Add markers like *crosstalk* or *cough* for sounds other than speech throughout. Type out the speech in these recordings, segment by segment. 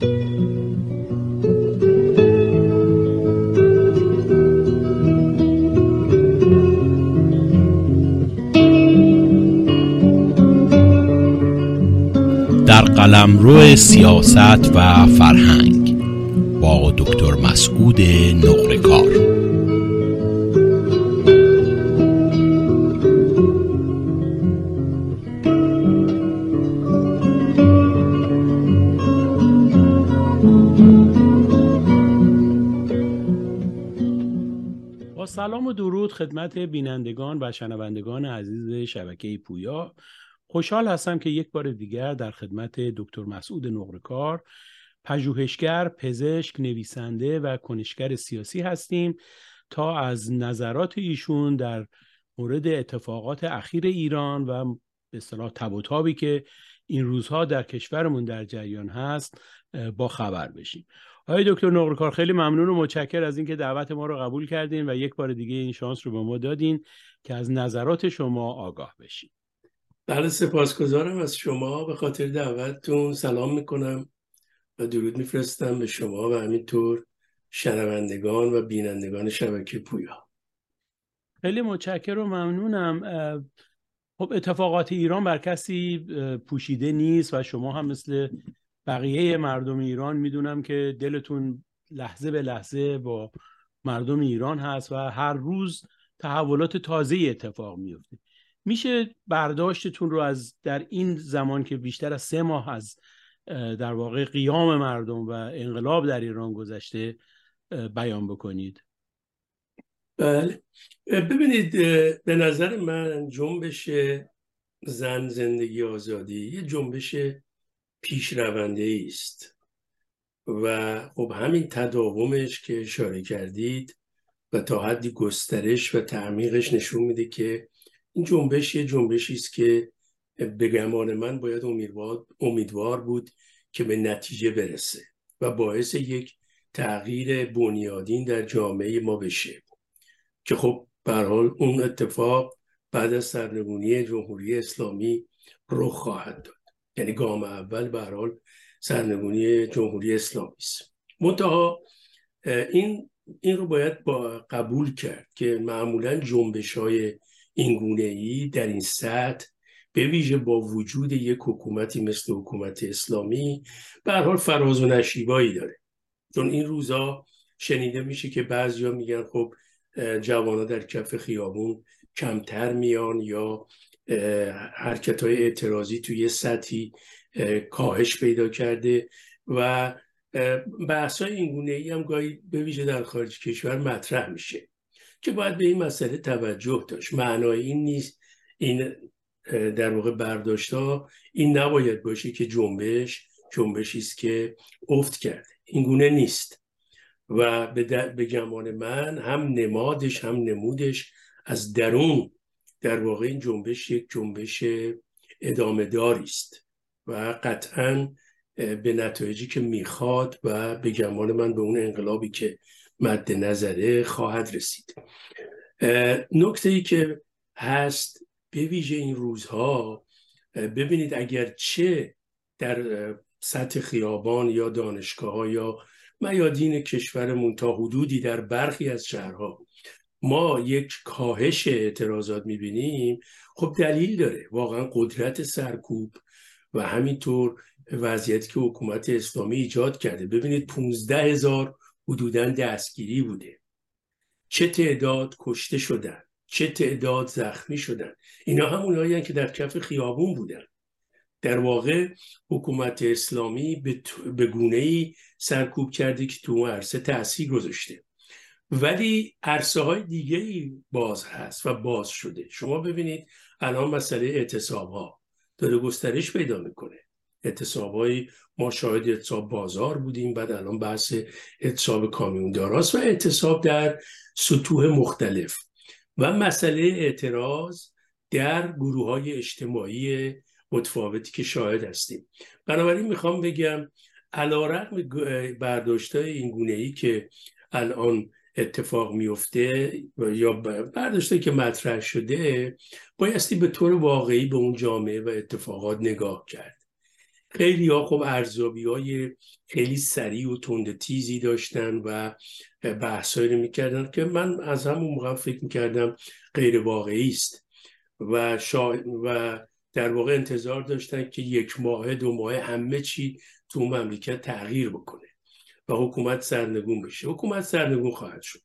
در قلمرو سیاست و فرهنگ با دکتر مسعود نقرکار. سلام و درود خدمت بینندگان و شنوندگان عزیز شبکه پویا. خوشحال هستم که یک بار دیگر در خدمت دکتر مسعود نقرکار پژوهشگر، پزشک، نویسنده و کنشگر سیاسی هستیم تا از نظرات ایشون در مورد اتفاقات اخیر ایران و به اصطلاح تب که این روزها در کشورمون در جریان هست با خبر بشیم. آقای دکتر نقرکار خیلی ممنون و متشکر از اینکه دعوت ما رو قبول کردین و یک بار دیگه این شانس رو به ما دادین که از نظرات شما آگاه بشیم بله سپاسگزارم از شما. به خاطر دعوتتون سلام می‌کنم و درود میفرستم به شما و همینطور شنوندگان و بینندگان شبکه پویا. خیلی متشکر و ممنونم. خب اتفاقات ایران بر کسی پوشیده نیست و شما هم مثل بقیه مردم ایران می‌دونم که دلتون لحظه به لحظه با مردم ایران هست و هر روز تحولات تازه اتفاق میفته میشه برداشتتون رو از در این زمان که بیشتر از سه ماه از در واقع قیام مردم و انقلاب در ایران گذشته بیان بکنید. بله. ببینید به نظر من جنبش زن زندگی آزادی یه جنبش پیشرونده است. و خب همین تداومش که اشاره کردید و تا حدی گسترش و تعمیقش نشون میده که این جنبش یه جنبشی است که به گمان من باید امیدوار, امیدوار بود که به نتیجه برسه و باعث یک تغییر بنیادین در جامعه ما بشه. که خب به حال اون اتفاق بعد از سرنگونی جمهوری اسلامی رخ خواهد داد. یعنی گام اول به حال سرنگونی جمهوری اسلامی است. منتها این این رو باید با قبول کرد که معمولا جنبش های این گونه ای در این سطح به ویژه با وجود یک حکومتی مثل حکومت اسلامی به حال فراز و نشیبایی داره. چون این روزا شنیده میشه که بعضیا میگن خب جوانا در کف خیابون کمتر میان یا حرکت های اعتراضی توی سطحی کاهش پیدا کرده و بحث های این گونه ای هم گاهی به ویژه در خارج کشور مطرح میشه که باید به این مسئله توجه داشت. معنای این نیست این در واقع برداشت ها این نباید باشه که جنبش جنبشی است که افت کرده. این گونه نیست و به, به گمان من هم نمادش هم نمودش از درون در واقع این جنبش یک جنبش ادامه است و قطعا به نتایجی که می‌خواد و به گمان من به اون انقلابی که مد نظره خواهد رسید. نکته ای که هست به ویژه این روزها ببینید اگر چه در سطح خیابان یا دانشگاه ها یا میادین کشورمون تا حدودی در برخی از شهرها ما یک کاهش اعتراضات می‌بینیم. خب دلیل داره. واقعا قدرت سرکوب و همینطور وضعیتی که حکومت اسلامی ایجاد کرده. ببینید 15 هزار حدودا دستگیری بوده. چه تعداد کشته شدن چه تعداد زخمی شدن. اینا همونایی که در کف خیابون بودن. در واقع حکومت اسلامی به گونه ای سرکوب کرده که تو عرصه تاثیر گذاشته. ولی عرصه های دیگه باز هست و باز شده. شما ببینید الان مسئله اعتصاب ها داره گسترش پیدا می‌کنه. اعتصاب ما شاهد اعتصاب بازار بودیم بعد الان بحث اعتصاب کامیونداراست و اعتصاب در سطوح مختلف. و مسئله اعتراض در گروه های اجتماعی متفاوتی که شاهد هستیم. بنابراین می‌خوام بگم علا رقم برداشت های این گونه ای که الان اتفاق میفته یا برداشته که مطرح شده بایستی به طور واقعی به اون جامعه و اتفاقات نگاه کرد. خیلی ها خب ارزابی های خیلی سریع و تند تیزی داشتن و بحثایی رو می‌کردن که من از همون موقع فکر می‌کردم غیر واقعی است. و, شا... و در واقع انتظار داشتن که یک ماه دو ماه همه چی تو مملکت تغییر بکنه. و حکومت سرنگون بشه. حکومت سرنگون خواهد شد.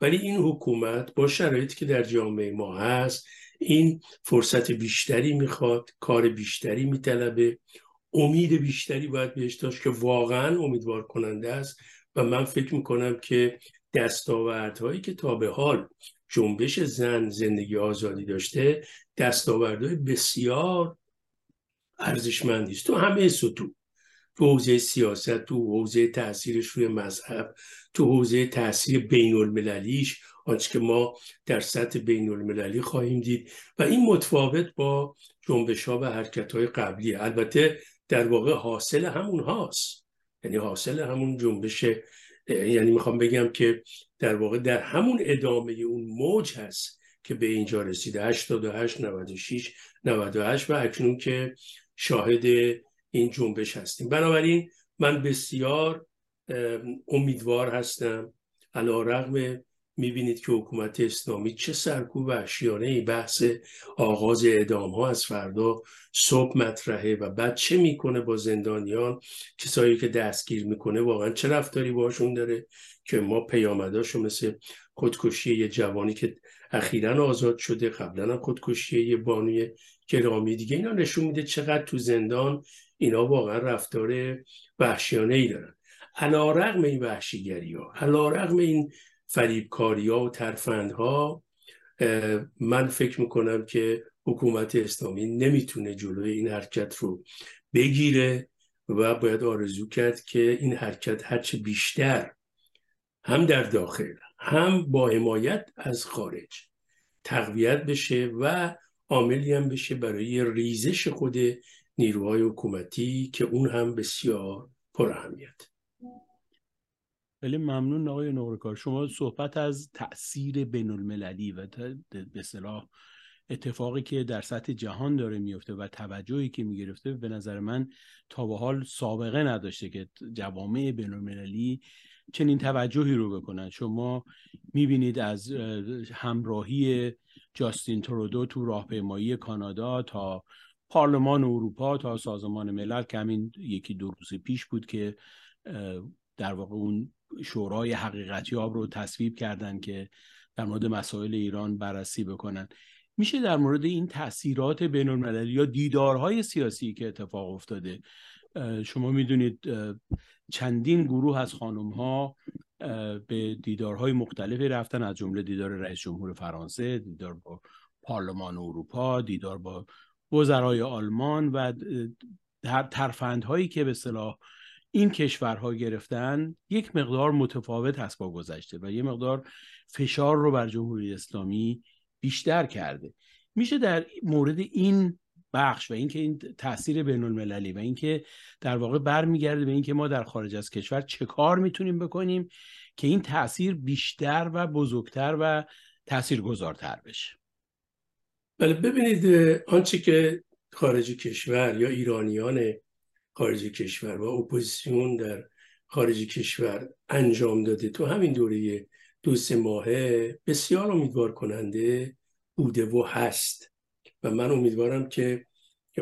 ولی این حکومت با شرایطی که در جامعه ما هست این فرصت بیشتری می‌خواد کار بیشتری میطلبه. امید بیشتری باید بهش داشت که واقعا امیدوار کننده است و من فکر می‌کنم که دستاوردهایی که تا به حال جنبش زن زندگی آزادی داشته دستاوردهای بسیار ارزشمندی است. تو همه سطوح تو حوزه سیاست تو حوزه تاثیرش روی مذهب تو حوزه تاثیر بین المللیش آنچه که ما در سطح بین المللی خواهیم دید. و این متفاوت با جنبش ها و حرکت های قبلی. البته در واقع حاصل همون هاست. یعنی حاصل همون جنبش یعنی می‌خوام بگم که در واقع در همون ادامه اون موج هست که به اینجا رسیده. 88 96 98 و اکنون که شاهد این جنبش هستیم. بنابراین من بسیار امیدوار هستم. علا رغم می‌بینید که حکومت اسلامی چه سرکوب وحشیانه ای بحث آغاز اعدام ها از فردا صبح مطرحه و بعد چه می‌کنه با زندانیان کسایی که دستگیر می‌کنه واقعا چه رفتاری باشون داره که ما پیامداشو مثل خودکشی یه جوانی که اخیرا آزاد شده قبلا هم خودکشی یه بانوی گرامی دیگه اینا نشون میده چقدر تو زندان اینا واقعا رفتار وحشیانه ای دارن. علا رقم این وحشیگری ها علا رقم این فریبکاری ها و ترفندها من فکر می‌کنم که حکومت اسلامی نمی‌تونه جلوی این حرکت رو بگیره و باید آرزو کرد که این حرکت هرچه بیشتر هم در داخل هم با حمایت از خارج تقویت بشه و عاملی هم بشه برای ریزش خود نیروهای حکومتی که اون هم بسیار پر اهمیت. خیلی ممنون آقای نورکار شما صحبت از تاثیر بین المللی و به صلاح اتفاقی که در سطح جهان داره میفته و توجهی که می‌گرفته به نظر من تا به حال سابقه نداشته که جوامع بین المللی چنین توجهی رو بکنن. شما می‌بینید از همراهی جاستین ترودو تو راهپیمایی کانادا تا پارلمان اروپا تا سازمان ملل که همین یکی دو روز پیش بود که در واقع اون شورای حقیقتیاب رو تصویب کردن که در مورد مسائل ایران بررسی بکنن. میشه در مورد این تاثیرات بین یا دیدارهای سیاسی که اتفاق افتاده شما می‌دونید چندین گروه از خانم ها به دیدارهای مختلفی رفتن از جمله دیدار رئیس جمهور فرانسه دیدار با پارلمان اروپا دیدار با وزرای آلمان و ترفندهایی که به صلاح این کشورها گرفتن یک مقدار متفاوت هست با گذشته و یه مقدار فشار رو بر جمهوری اسلامی بیشتر کرده. میشه در مورد این بخش و اینکه این تاثیر بین المللی و اینکه در واقع برمیگرده به اینکه ما در خارج از کشور چه کار می‌تونیم بکنیم که این تاثیر بیشتر و بزرگتر و تاثیرگذارتر بشه. بله ببینید آنچه که خارج کشور یا ایرانیان خارج کشور و اپوزیسیون در خارج کشور انجام داده تو همین دوره دو سه ماهه بسیار امیدوار کننده بوده و هست. و من امیدوارم که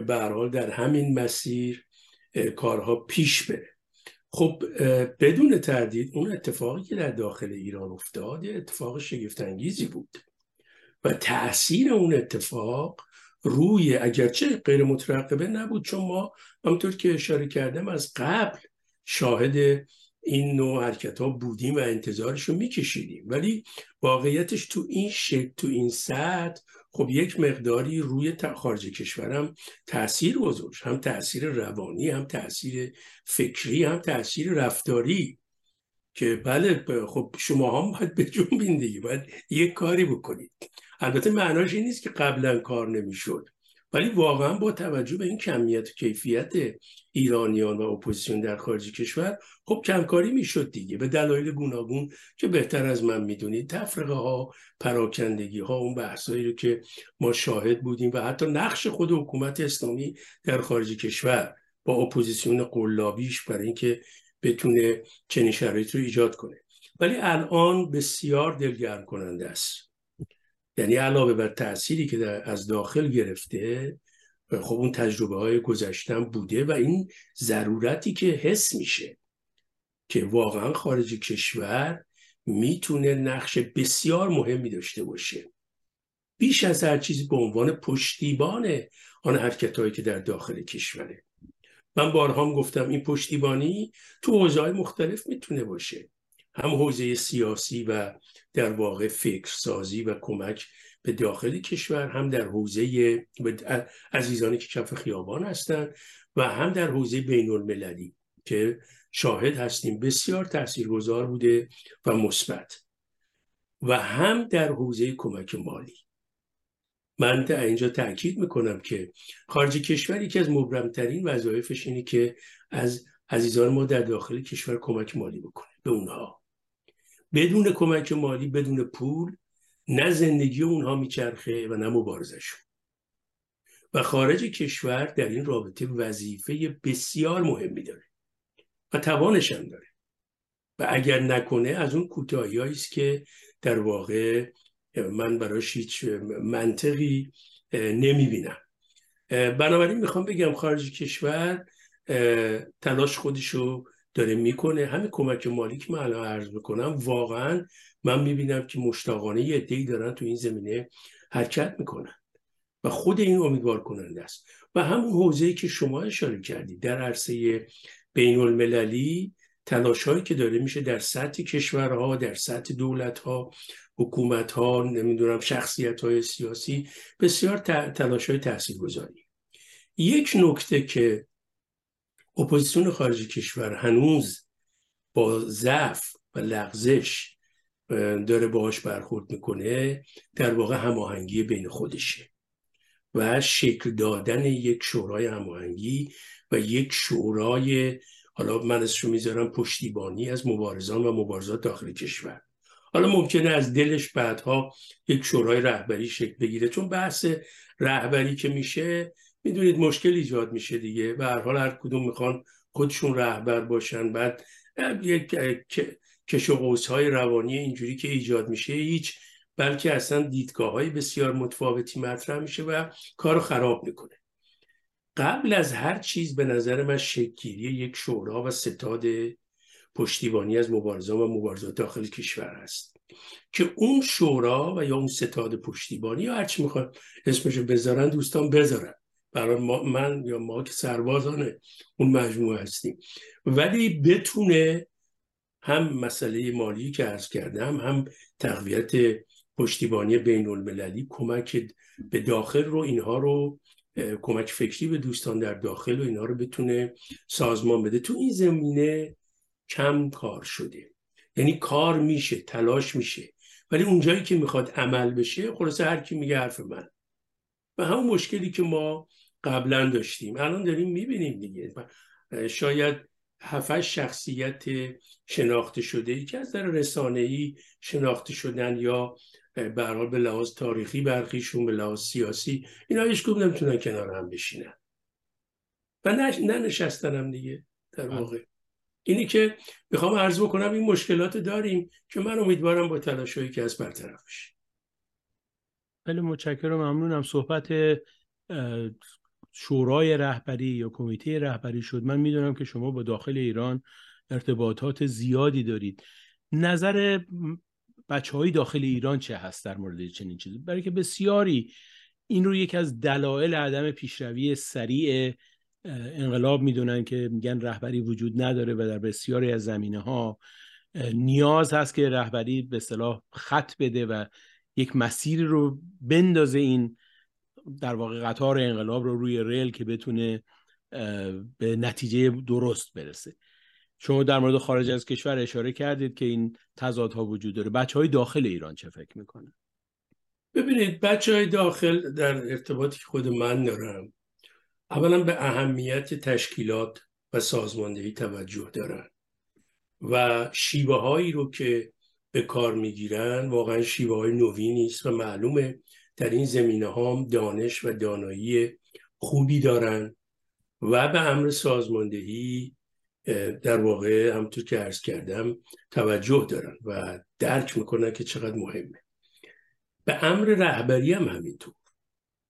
به حال در همین مسیر کارها پیش بره. خب بدون تردید اون اتفاقی که در داخل ایران افتاد اتفاق شگفتانگیزی بود. و تاثیر اون اتفاق روی اگرچه غیر مترقبه نبود چون ما همطور که اشاره کردم از قبل شاهد این نوع حرکت ها بودیم و انتظارش رو میکشیدیم. ولی واقعیتش تو این شکل تو این سطح خب یک مقداری روی خارج کشورم تاثیر گذاشت. هم تاثیر روانی هم تاثیر فکری هم تاثیر رفتاری. که بله خب شما هم باید بجنبین دیگه باید یک کاری بکنید. البته معناش این نیست که قبلا کار نمی‌شد ولی واقعا با توجه به این کمیت و کیفیت ایرانیان و اپوزیسیون در خارج کشور خب کمکاری می‌شد دیگه. به دلایل گوناگون که بهتر از من می‌دونید تفرقه ها پراکندگی ها اون بحثایی رو که ما شاهد بودیم و حتی نقش خود حکومت اسلامی در خارج کشور با اپوزیسیون قلابیش برای اینکه بتونه چنین شرایط رو ایجاد کنه. ولی الان بسیار دلگرم کننده است. یعنی علاوه بر تأثیری که در از داخل گرفته خب اون تجربه های گذشتن بوده و این ضرورتی که حس میشه که واقعا خارج کشور می‌تونه نقش بسیار مهمی داشته باشه. بیش از هر چیزی به عنوان پشتیبان آن حرکت هایی که در داخل کشوره. من بارها هم گفتم این پشتیبانی تو حوزه مختلف می‌تونه باشه. هم حوزه سیاسی و در واقع فکر سازی و کمک به داخل کشور هم در حوزه عزیزانی که کف خیابان هستند و هم در حوزه بین المللی که شاهد هستیم بسیار تاثیرگذار بوده و مثبت. و هم در حوزه کمک مالی. من در اینجا تاکید می‌کنم که خارج کشور یکی از مبرمترین وظایفش اینه که از عزیزان ما در داخل کشور کمک مالی بکنه به اونها. بدون کمک مالی بدون پول نه زندگی اونها میچرخه و نه مبارزشون و خارج کشور در این رابطه وظیفه بسیار مهمی داره و توانش هم داره. و اگر نکنه از اون کوتاهی است که در واقع من براش هیچ منطقی نمی‌بینم. بنابراین می‌خوام بگم خارج کشور تلاش خودشو داره می‌کنه. همین کمک مالی که من الان عرض می‌کنم واقعا من می‌بینم که مشتاقانه یه عده‌ای دارن تو این زمینه حرکت می‌کنن و خود این امیدوار کننده است. و همون حوزه‌ای که شما اشاره کردید در عرصه بین المللی تلاش هایی که داره میشه در سطح کشورها در سطح دولت ها حکومت ها نمی‌دونم شخصیت های سیاسی بسیار تلاش های تحصیل گذاری یک نکته که اپوزیسیون خارج کشور هنوز با ضعف و لغزش داره باهاش برخورد می‌کنه در واقع هماهنگی بین خودشه و شکل دادن یک شورای هماهنگی و یک شورای حالا من اسمشو می‌ذارم پشتیبانی از مبارزان و مبارزات داخل کشور. حالا ممکنه از دلش بعدها یک شورای رهبری شکل بگیره. چون بحث رهبری که میشه می‌دونید مشکل ایجاد میشه دیگه. و هر حال هر کدوم می‌خوان خودشون رهبر باشن. بعد یک کش و های روانی اینجوری که ایجاد میشه هیچ بلکه اصلا دیدگاه های بسیار متفاوتی مطرح میشه و کارو خراب می‌کنه. قبل از هر چیز به نظر من شکلگیری یک شورا و ستاد پشتیبانی از مبارزان و مبارزات داخل کشور است. که اون شورا و یا اون ستاد پشتیبانی یا هرچی می‌خواد اسمشو بذارن دوستان بذارن. برای من یا ما که سربازان اون مجموعه هستیم. ولی بتونه هم مسئله مالی که عرض کردم هم تقویت پشتیبانی بین المللی کمک به داخل رو اینها رو کمک فکری به دوستان در داخل و اینها رو بتونه سازمان بده. تو این زمینه کم کار شده. یعنی کار میشه تلاش میشه. ولی اونجایی که می‌خواد عمل بشه خلاصه هر کی میگه حرف من. و همون مشکلی که ما قبلا داشتیم. الان داریم می‌بینیم دیگه. شاید هفت شخصیت شناخته شده ای که از در رسانه‌ای شناخته شدن یا برحال به لحاظ تاریخی برخیشون به لحاظ سیاسی اینا هیچ نمی‌تونن کنار هم بشینن. و ننشستن هم دیگه در بله. واقع. اینی که می‌خوام عرض بکنم این مشکلات داریم که من امیدوارم با تلاشایی که از برطرف بشه. خیلی متشکرم. ممنونم. صحبت شورای رهبری یا کمیته رهبری شد. من می‌دونم که شما با داخل ایران ارتباطات زیادی دارید. نظر بچه های داخل ایران چه هست در مورد چنین چیزی؟ برای که بسیاری این رو یکی از دلایل عدم پیشروی سریع انقلاب می‌دونن که میگن رهبری وجود نداره و در بسیاری از زمینه ها نیاز هست که رهبری به صلاح خط بده و یک مسیر رو بندازه این در واقع قطار انقلاب رو روی ریل که بتونه به نتیجه درست برسه. شما در مورد خارج از کشور اشاره کردید که این تضادها وجود داره. بچه های داخل ایران چه فکر می‌کنن؟ ببینید بچه های داخل در ارتباطی که خود من دارم اولا به اهمیت تشکیلات و سازماندهی توجه دارن و شیوه هایی رو که به کار می‌گیرن واقعا شیوه های نوی نیست و معلومه در این زمینه ها دانش و دانایی خوبی دارن و به امر سازماندهی در واقع همطور که عرض کردم توجه دارن و درک می‌کنن که چقدر مهمه. به امر رهبری هم همینطور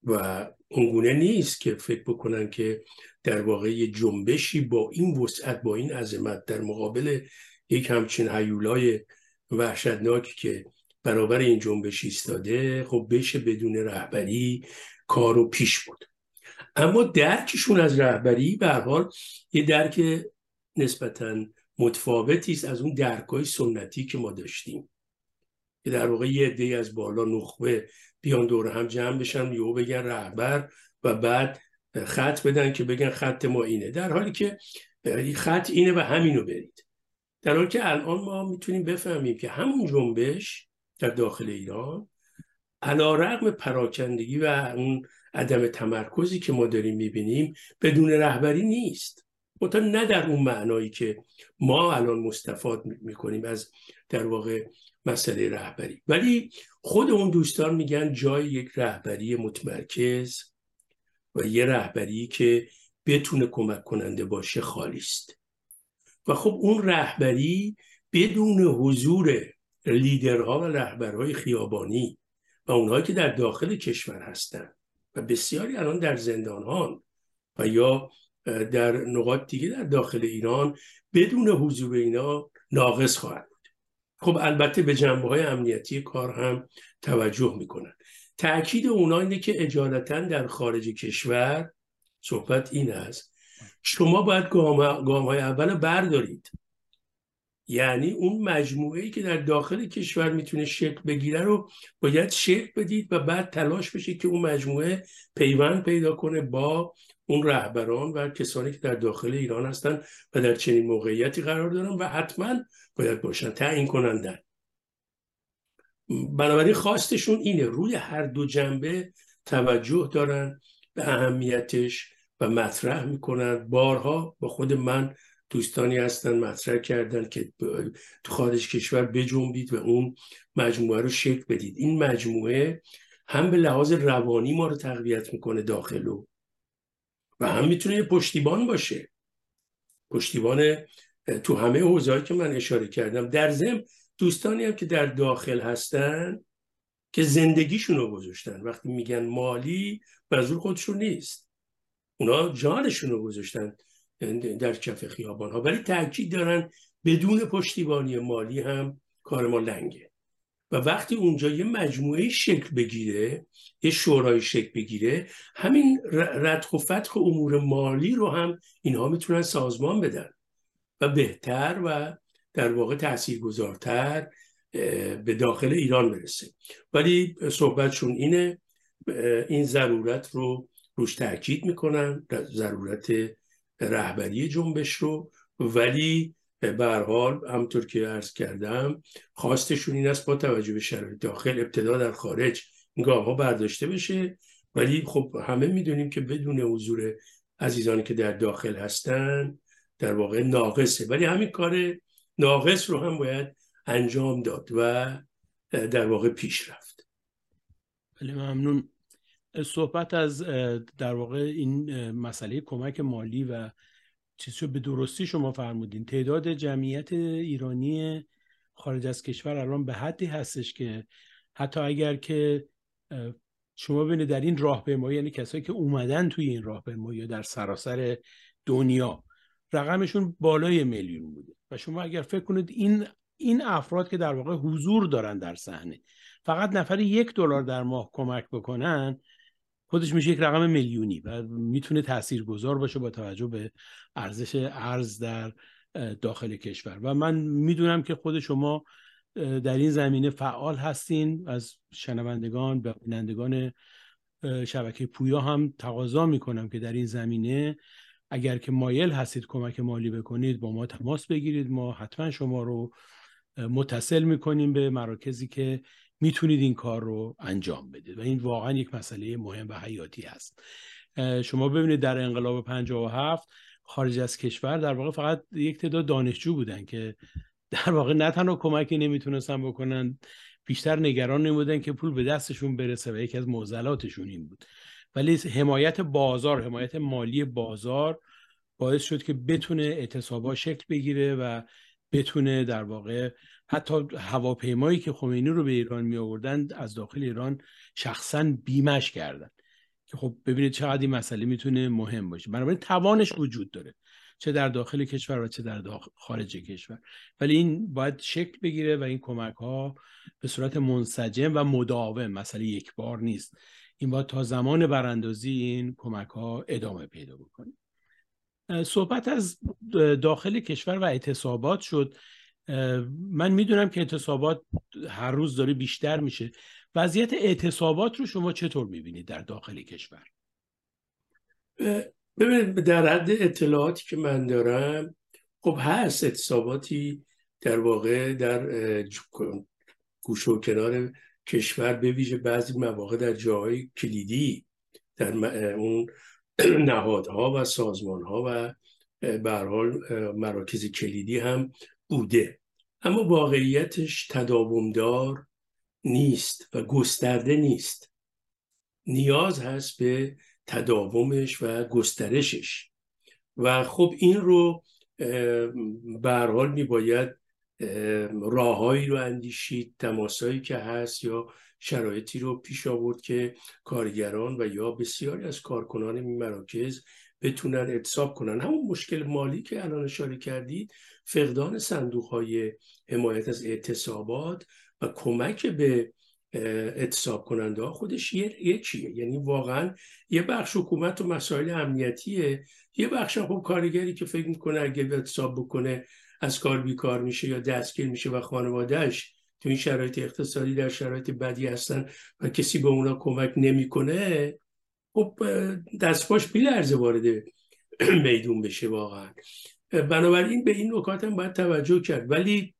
و اونگونه نیست که فکر بکنن که در واقع یه جنبشی با این وسعت با این عظمت در مقابل یک همچین حیولای وحشتناکی که برابر این جنبش ایستاده خب بشه بدون رهبری کارو پیش بود. اما درکشون از رهبری به حال یه درک نسبتا متفاوتی است از اون درکای سنتی که ما داشتیم. که در واقع یه عده از بالا نخبه بیان دور هم جمع بشن یهو بگن رهبر و بعد خط بدن که بگن خط ما اینه. در حالی که خط اینه و همینو برید. در حالی که الان ما می‌تونیم بفهمیم که همون جنبش در داخل ایران علا رقم پراکندگی و اون عدم تمرکزی که ما داریم می‌بینیم بدون رهبری نیست. منتها نه در اون معنایی که ما الان مستفاد می‌کنیم از در واقع مسئله رهبری. ولی خود اون دوستان میگن جای یک رهبری متمرکز و یه رهبری که بتونه کمک کننده باشه خالی است. و خب اون رهبری بدون حضور لیدرها و رهبرهای خیابانی و اونهایی که در داخل کشور هستند و بسیاری الان در زندانهان و یا در نقاط دیگه در داخل ایران بدون حضور اینا ناقص خواهد خب البته به جنبه های امنیتی کار هم توجه می‌کنن. تاکید اونا اینه که اجالتا در خارج کشور صحبت این است. شما باید گام, گام های اول بردارید. یعنی اون مجموعه ای که در داخل کشور می‌تونه شکل بگیره رو باید شکل بدید و بعد تلاش بشه که اون مجموعه پیوند پیدا کنه با اون رهبران و کسانی که در داخل ایران هستن و در چنین موقعیتی قرار دارن و حتما باید باشن تعیین کنندن. بنابراین خواستشون اینه روی هر دو جنبه توجه دارن به اهمیتش و مطرح می‌کنن. بارها با خود من دوستانی هستن مطرح کردن که تو خارج کشور بجنبید و اون مجموعه رو شکل بدید. این مجموعه هم به لحاظ روانی ما رو تقویت می‌کنه داخلو و هم می‌تونه یه پشتیبان باشه. پشتیبان تو همه حوزه‌ای که من اشاره کردم. در ضمن دوستانی هم که در داخل هستن که زندگیشون رو گذاشتن. وقتی میگن مالی منظور خودشون نیست. اونا جانشون رو گذاشتن. در کف خیابان ها ولی تاکید دارن بدون پشتیبانی مالی هم کار ما لنگه. و وقتی اونجا یه مجموعه شکل بگیره یه شورای شکل بگیره همین ردخ و فتخ امور مالی رو هم اینها می‌تونن سازمان بدن. و بهتر و در واقع تاثیرگذارتر به داخل ایران برسه. ولی صحبتشون اینه این ضرورت رو روش تاکید می‌کنن ضرورت رهبری جنبش رو ولی به حال همطور که عرض کردم خواستشون این است با توجه به شرایط داخل ابتدا در خارج این گام ها برداشته بشه. ولی خب همه می‌دونیم که بدون حضور عزیزانی که در داخل هستن در واقع ناقصه. ولی همین کار ناقص رو هم باید انجام داد و در واقع پیش رفت. خیلی ممنون. صحبت از در واقع این مسئله کمک مالی و چیزی به درستی شما فرمودین. تعداد جمعیت ایرانی خارج از کشور الان به حدی هستش که حتی اگر که شما ببینید در این راهپیمایی یعنی کسایی که اومدن توی این راهپیمایی در سراسر دنیا رقمشون بالای میلیون بوده. و شما اگر فکر کنید این این افراد که در واقع حضور دارن در صحنه فقط نفر یک دلار در ماه کمک بکنن خودش میشه یک رقم میلیونی و می‌تونه تاثیرگذار باشه با توجه به ارزش ارز در داخل کشور. و من می‌دونم که خود شما در این زمینه فعال هستین. از شنوندگان و بینندگان شبکه پویا هم تقاضا می‌کنم که در این زمینه اگر که مایل هستید کمک مالی بکنید با ما تماس بگیرید. ما حتما شما رو متصل می‌کنیم به مراکزی که می‌تونید این کار رو انجام بدید و این واقعا یک مسئله مهم و حیاتی هست. شما ببینید در انقلاب 57 خارج از کشور در واقع فقط یک تعداد دانشجو بودن که در واقع نه تنها کمکی نمی‌تونستن بکنن بیشتر نگران نمودن که پول به دستشون برسه و یکی از معضلاتشون این بود. ولی حمایت بازار حمایت مالی بازار باعث شد که بتونه اعتصابا شکل بگیره و بتونه در واقع حتی هواپیمایی که خمینی رو به ایران می آوردن از داخل ایران شخصا بیمش کردن. که خب ببینید چقدر این مسئله می‌تونه مهم باشه. بنابراین توانش وجود داره. چه در داخل کشور و چه در خارج کشور. ولی این باید شکل بگیره و این کمک ها به صورت منسجم و مداوم مسئله یک بار نیست. این باید تا زمان براندازی این کمک ها ادامه پیدا بکنه. صحبت از داخل کشور و اعتصابات شد. من می‌دونم که اعتصابات هر روز داره بیشتر میشه. وضعیت اعتصابات رو شما چطور می‌بینید در داخل کشور؟ ببینید در حد اطلاعاتی که من دارم خب هست اعتصاباتی در واقع در گوش و کنار کشور به ویژه بعضی مواقع در جاهای کلیدی در اون نهادها و سازمانها و به حال مراکز کلیدی هم بوده. اما واقعیتش تداومدار نیست و گسترده نیست. نیاز هست به تداومش و گسترشش. و خب این رو به حال میباید راههایی رو اندیشید تماسایی که هست یا شرایطی رو پیش آورد که کارگران و یا بسیاری از کارکنان این مراکز بتونن اتصاب کنن. همون مشکل مالی که الان اشاره کردید فقدان صندوق های حمایت از اعتصابات و کمک به اتصاب کننده ها خودش یه چیه؟ یعنی واقعا یه بخش حکومت و مسائل امنیتیه. یه بخش خب کارگری که فکر می‌کنه اگه اتصاب بکنه از کار بیکار میشه یا دستگیر میشه و خانوادهش تو این شرایط اقتصادی در شرایط بدی هستن و کسی به اونا کمک نمی‌کنه خب دستپاش بیلرزه وارد *clears throat* میدون بشه واقعا. بنابراین به این نکات هم باید توجه کرد. ولی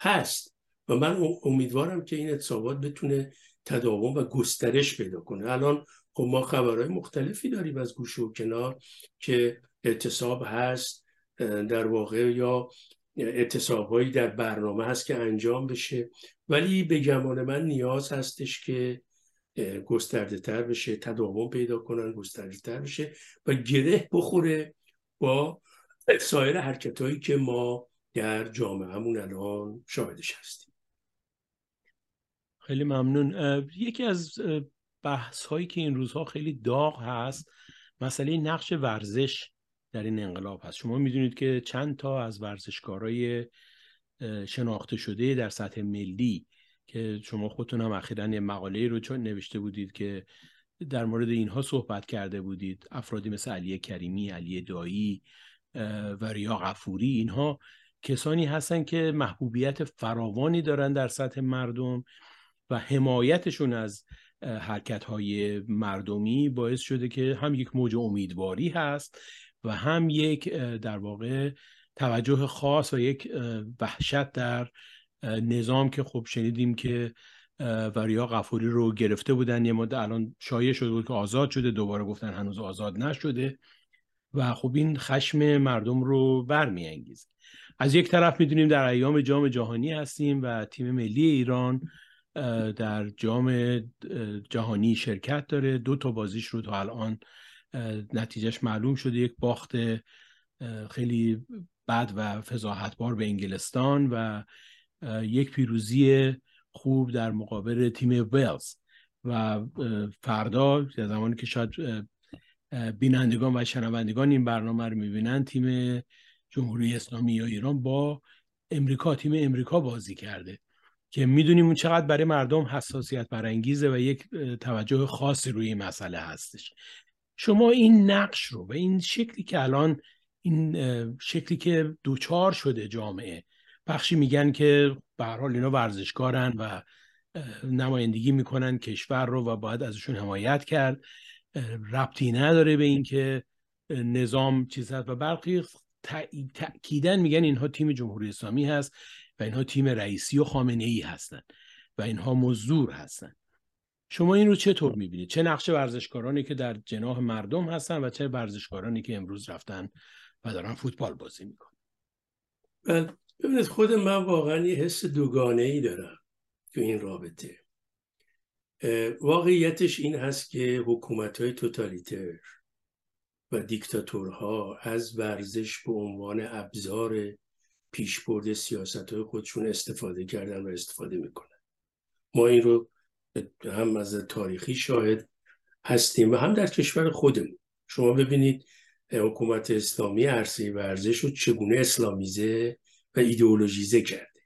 هست. و من امیدوارم که این اتصابات بتونه تداوم و گسترش پیدا کنه. الان خب ما خبرهای مختلفی داریم از گوشه و کنار که اعتصاب هست در واقع یا اعتصابهایی در برنامه هست که انجام بشه. ولی به گمان من نیاز هستش که گسترده تر بشه تداوم پیدا کنن گسترده تر بشه و گره بخوره با سایر حرکت هایی که ما در جامعهمون الان شاهدش هستیم. خیلی ممنون. یکی از بحث هایی که این روزها خیلی داغ هست مسئله نقش ورزش در این انقلاب هست. شما می‌دونید که چند تا از ورزشکارای شناخته شده در سطح ملی که شما خودتون هم اخیرا یه مقاله رو چون نوشته بودید که در مورد اینها صحبت کرده بودید افرادی مثل علی کریمی علی دایی و ریا غفوری اینها کسانی هستن که محبوبیت فراوانی دارن در سطح مردم و حمایتشون از حرکت های مردمی باعث شده که هم یک موج امیدواری هست و هم یک در واقع توجه خاص و یک وحشت در نظام که خب شنیدیم که وریا غفوری رو گرفته بودن. یه مدت الان شایع شده بود که آزاد شده. دوباره گفتن هنوز آزاد نشده. و خب این خشم مردم رو برمیانگیزه. از یک طرف می‌دونیم در ایام جام جهانی هستیم و تیم ملی ایران در جام جهانی شرکت داره. دو تا بازیش رو تا الان نتیجهش معلوم شده. یک باخت خیلی بد و فضاحتبار به انگلستان و یک پیروزی خوب در مقابل تیم ویلز. و فردا در زمانی که شاید بینندگان و شنوندگان این برنامه رو می‌بینن تیم جمهوری اسلامی یا ایران با امریکا تیم امریکا بازی کرده که می‌دونیم اون چقدر برای مردم حساسیت برانگیزه و یک توجه خاصی روی این مسئله هستش. شما این نقش رو و این شکلی که الان این شکلی که دوچار شده جامعه بخشی میگن که به حال اینا ورزشکارن و نمایندگی می‌کنن کشور رو و باید ازشون حمایت کرد. ربطی نداره به اینکه نظام چیز هست. و برخی تأکیدن میگن اینها تیم جمهوری اسلامی هست و اینها تیم رئیسی و خامنه ای هستن و اینها مزدور هستن. شما این رو چطور می‌بینید؟ چه نقش ورزشکارانی که در جناح مردم هستن و چه ورزشکارانی که امروز رفتن و دارن فوتبال بازی می‌کنن؟ ببینید خود من واقعا یه حس دوگانه ای دارم تو این رابطه. واقعیتش این هست که حکومت های توتالیتر و دیکتاتورها از ورزش به عنوان ابزار پیشبرد سیاست های خودشون استفاده کردن و استفاده می‌کنن. ما این رو هم از تاریخی شاهد هستیم و هم در کشور خودمون. شما ببینید حکومت اسلامی عرصه ورزش رو چگونه اسلامیزه؟ و ایدئولوژیزه کرده.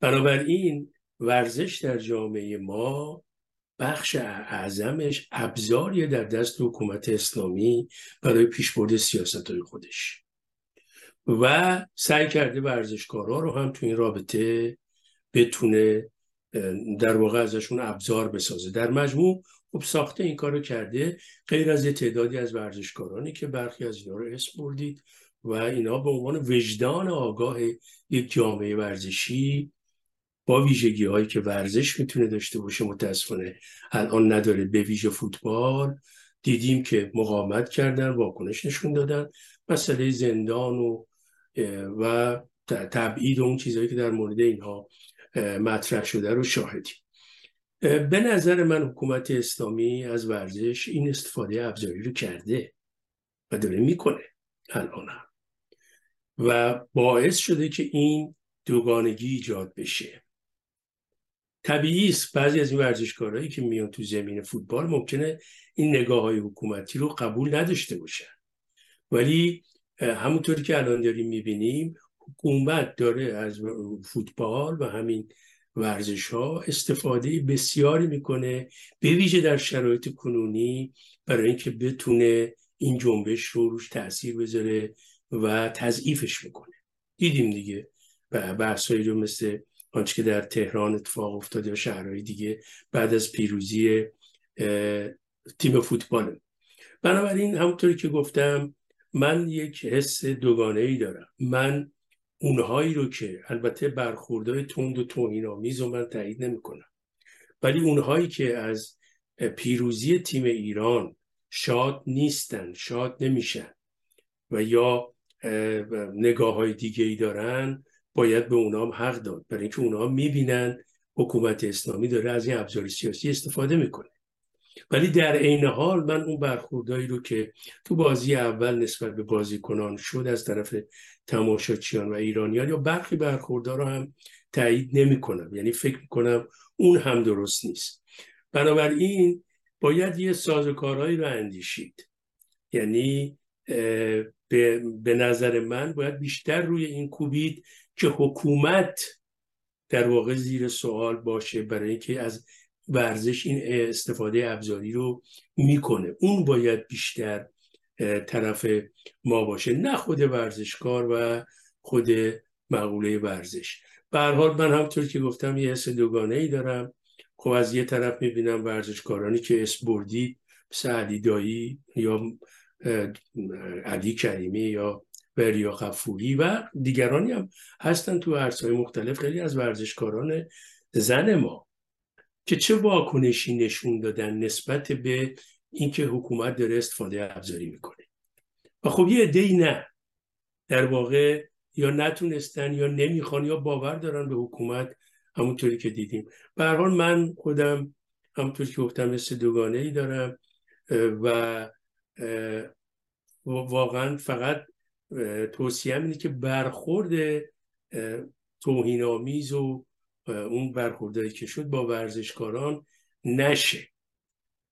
بنابراین ورزش در جامعه ما بخش اعظمش ابزاری در دست حکومت اسلامی برای پیشبرد سیاست های خودش. و سعی کرده ورزشکارا رو هم تو این رابطه بتونه در واقع ازشون ابزار بسازه. در مجموع خب ساخته این کارو کرده غیر از تعدادی از ورزشکارانی که برخی از اینا رو اسم بردید. و اینا به عنوان وجدان آگاه یک جامعه ورزشی با ویژگی هایی که ورزش می‌تونه داشته باشه متاسفانه الان نداره. به ویژه فوتبال دیدیم که مقاومت کردن واکنش نشون دادن. مسئله زندان و و تبعید و اون چیزهایی که در مورد اینها مطرح شده رو شاهدیم. به نظر من حکومت اسلامی از ورزش این استفاده ابزاری رو کرده و داره می‌کنه الان و باعث شده که این دوگانگی ایجاد بشه. طبیعی است بعضی از این ورزشکارهایی که میان تو زمین فوتبال ممکنه این نگاه های حکومتی رو قبول نداشته باشن. ولی همونطوری که الان داریم می‌بینیم حکومت داره از فوتبال و همین ورزش ها استفاده بسیاری می‌کنه به ویژه در شرایط کنونی برای اینکه بتونه این جنبش رو روش تاثیر بذاره و تضعیفش می‌کنه. دیدیم دیگه. و بحثایی رو مثل آنچه که در تهران اتفاق افتاد یا شهرهای دیگه بعد از پیروزی تیم فوتبال بنابراین همونطوری که گفتم من یک حس دوگانه ای دارم. من اونهایی رو که البته برخوردهای تند و توهین آمیز و من تایید نمی‌کنم. ولی اونهایی که از پیروزی تیم ایران شاد نیستن شاد نمیشن و یا نگاه های دیگه ای دارن باید به اونا هم حق داد. برای اینکه اونا می‌بینن حکومت اسلامی داره از این ابزار سیاسی استفاده می‌کنه. ولی در عین حال من اون برخوردهایی رو که تو بازی اول نسبت به بازیکنان شد از طرف تماشاچیان و ایرانیان یا برخی برخوردها رو هم تایید نمی کنم یعنی فکر کنم اون هم درست نیست. بنابراین باید یه سازوکارهایی رو اندیشید. یعنی به،, به نظر من باید بیشتر روی این کوبید که حکومت در واقع زیر سوال باشه برای اینکه از ورزش این استفاده ابزاری رو می‌کنه. اون باید بیشتر طرف ما باشه نه خود ورزشکار و خود مقوله ورزش. به حال من همطور که گفتم یه حس دوگانه ای دارم. خب از یه طرف می‌بینم ورزشکارانی که اسم بردید مثل دایی یا علی کریمی یا وریا غفوری و دیگرانی هم هستن تو عرصه‌های مختلف. خیلی از ورزشکاران زن ما که چه واکنشی نشون دادن نسبت به اینکه حکومت داره استفاده ابزاری می‌کنه. و خب یه عده‌ای نه. در واقع یا نتونستن یا نمی‌خوان یا باور دارن به حکومت همونطوری که دیدیم. به من خودم همونطوری که گفتم مثل ای دارم و واقعا فقط توصیه اینه که برخورد توهینآمیز و اون برخوردهایی که شد با ورزشکاران نشه.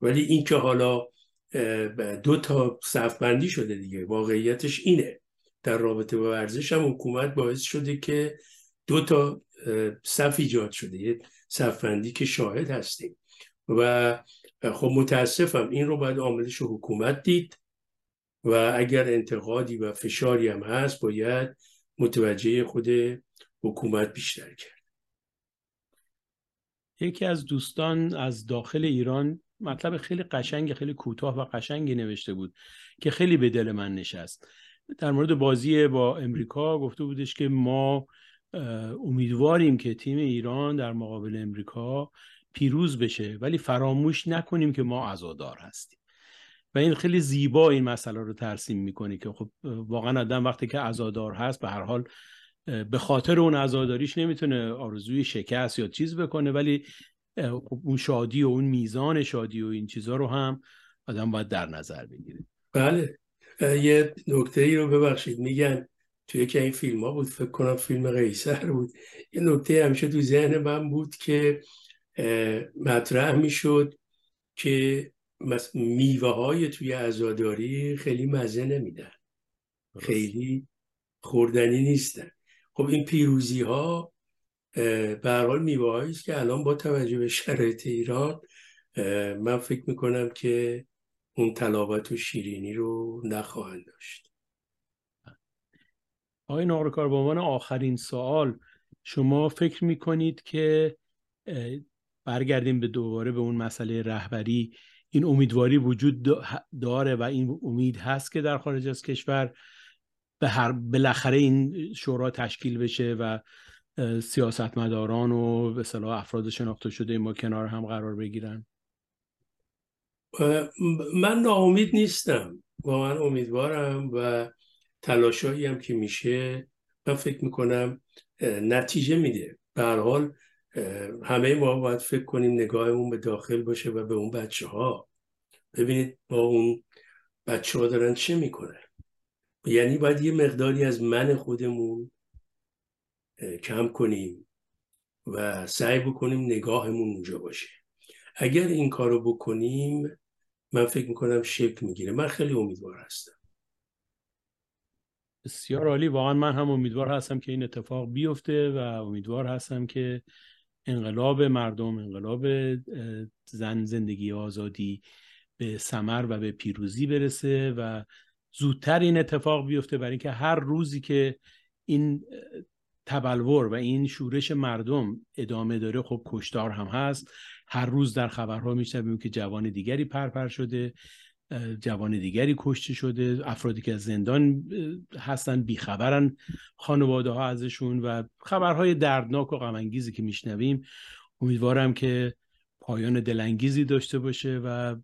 ولی اینکه حالا دو تا صف بندی شده دیگه واقعیتش اینه. در رابطه با ورزش هم حکومت باعث شده که دو تا صف ایجاد شده یه صف بندی که شاهد هستیم. و خب متاسفم این رو باید عاملش حکومت دید و اگر انتقادی و فشاری هم هست باید متوجه خود حکومت بیشتر کرد. یکی از دوستان از داخل ایران مطلب خیلی قشنگ خیلی کوتاه و قشنگی نوشته بود که خیلی به دل من نشست. در مورد بازی با امریکا گفته بودش که ما امیدواریم که تیم ایران در مقابل امریکا پیروز بشه ولی فراموش نکنیم که ما عزادار هستیم. و این خیلی زیبا این مسئله رو ترسیم می‌کنه که خب واقعا آدم وقتی که عزادار هست به هر حال به خاطر اون عزاداریش نمی‌تونه آرزوی شکست یا چیز بکنه ولی خب اون شادی و اون میزان شادی و این چیزها رو هم آدم باید در نظر بگیره. بله. یه نکته ای رو ببخشید. میگن توی که این فیلم ها بود فکر کنم فیلم قیصر بود. یه نکته همیشه تو ذهن من بود که مطرح می‌شد که میوه های توی ازاداری خیلی مزه نمیدن. خیلی خوردنی نیستن. خب این پیروزی ها به حال میوه است که الان با توجه به شرایط ایران من فکر می‌کنم که اون تلاوت و شیرینی رو نخواهند داشت. آقای نقرکار به عنوان آخرین سوال شما فکر می‌کنید که برگردیم به دوباره به اون مسئله رهبری. این امیدواری وجود داره و این امید هست که در خارج از کشور به هر بالاخره این شورا تشکیل بشه و سیاستمداران و به صلاح افراد شناخته شده ما کنار هم قرار بگیرن. من ناامید نیستم. واقعا امیدوارم و تلاشایی هم که میشه. من فکر می‌کنم نتیجه میده. به حال همه ما باید فکر کنیم نگاهمون به داخل باشه و به اون بچه ها ببینید با اون بچه ها دارن چه می‌کنن؟ یعنی باید یه مقداری از من خودمون کم کنیم و سعی بکنیم نگاهمون اونجا باشه. اگر این کارو بکنیم من فکر می‌کنم شکل می‌گیره. من خیلی امیدوار هستم. بسیار عالی. واقعا من هم امیدوار هستم که این اتفاق بیفته و امیدوار هستم که انقلاب مردم انقلاب زن زندگی آزادی به سمر و به پیروزی برسه و زودتر این اتفاق بیفته برای اینکه هر روزی که این تبلور و این شورش مردم ادامه داره خب کشتار هم هست. هر روز در خبرها میشنویم که جوان دیگری پرپر شده. جوان دیگری کشته شده افرادی که از زندان هستن بیخبرن خانواده ها ازشون و خبرهای دردناک و غمانگیزی که میشنویم. امیدوارم که پایان دلانگیزی داشته باشه و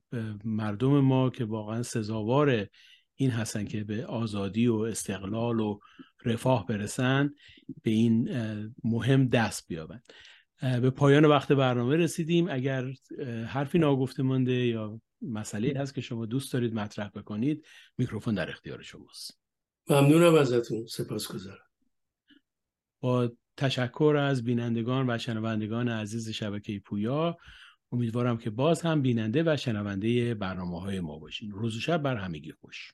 مردم ما که واقعا سزاوار این هستن که به آزادی و استقلال و رفاه برسن به این مهم دست بیابند. به پایان وقت برنامه رسیدیم. اگر حرفی ناگفته مانده یا مسئله هست که شما دوست دارید مطرح بکنید میکروفون در اختیار شماست. ممنونم ازتون سپاسگزارم. با تشکر از بینندگان و شنوندگان عزیز شبکه پویا امیدوارم که باز هم بیننده و شنونده برنامه های ما باشین. روز و شب بر همگی خوش.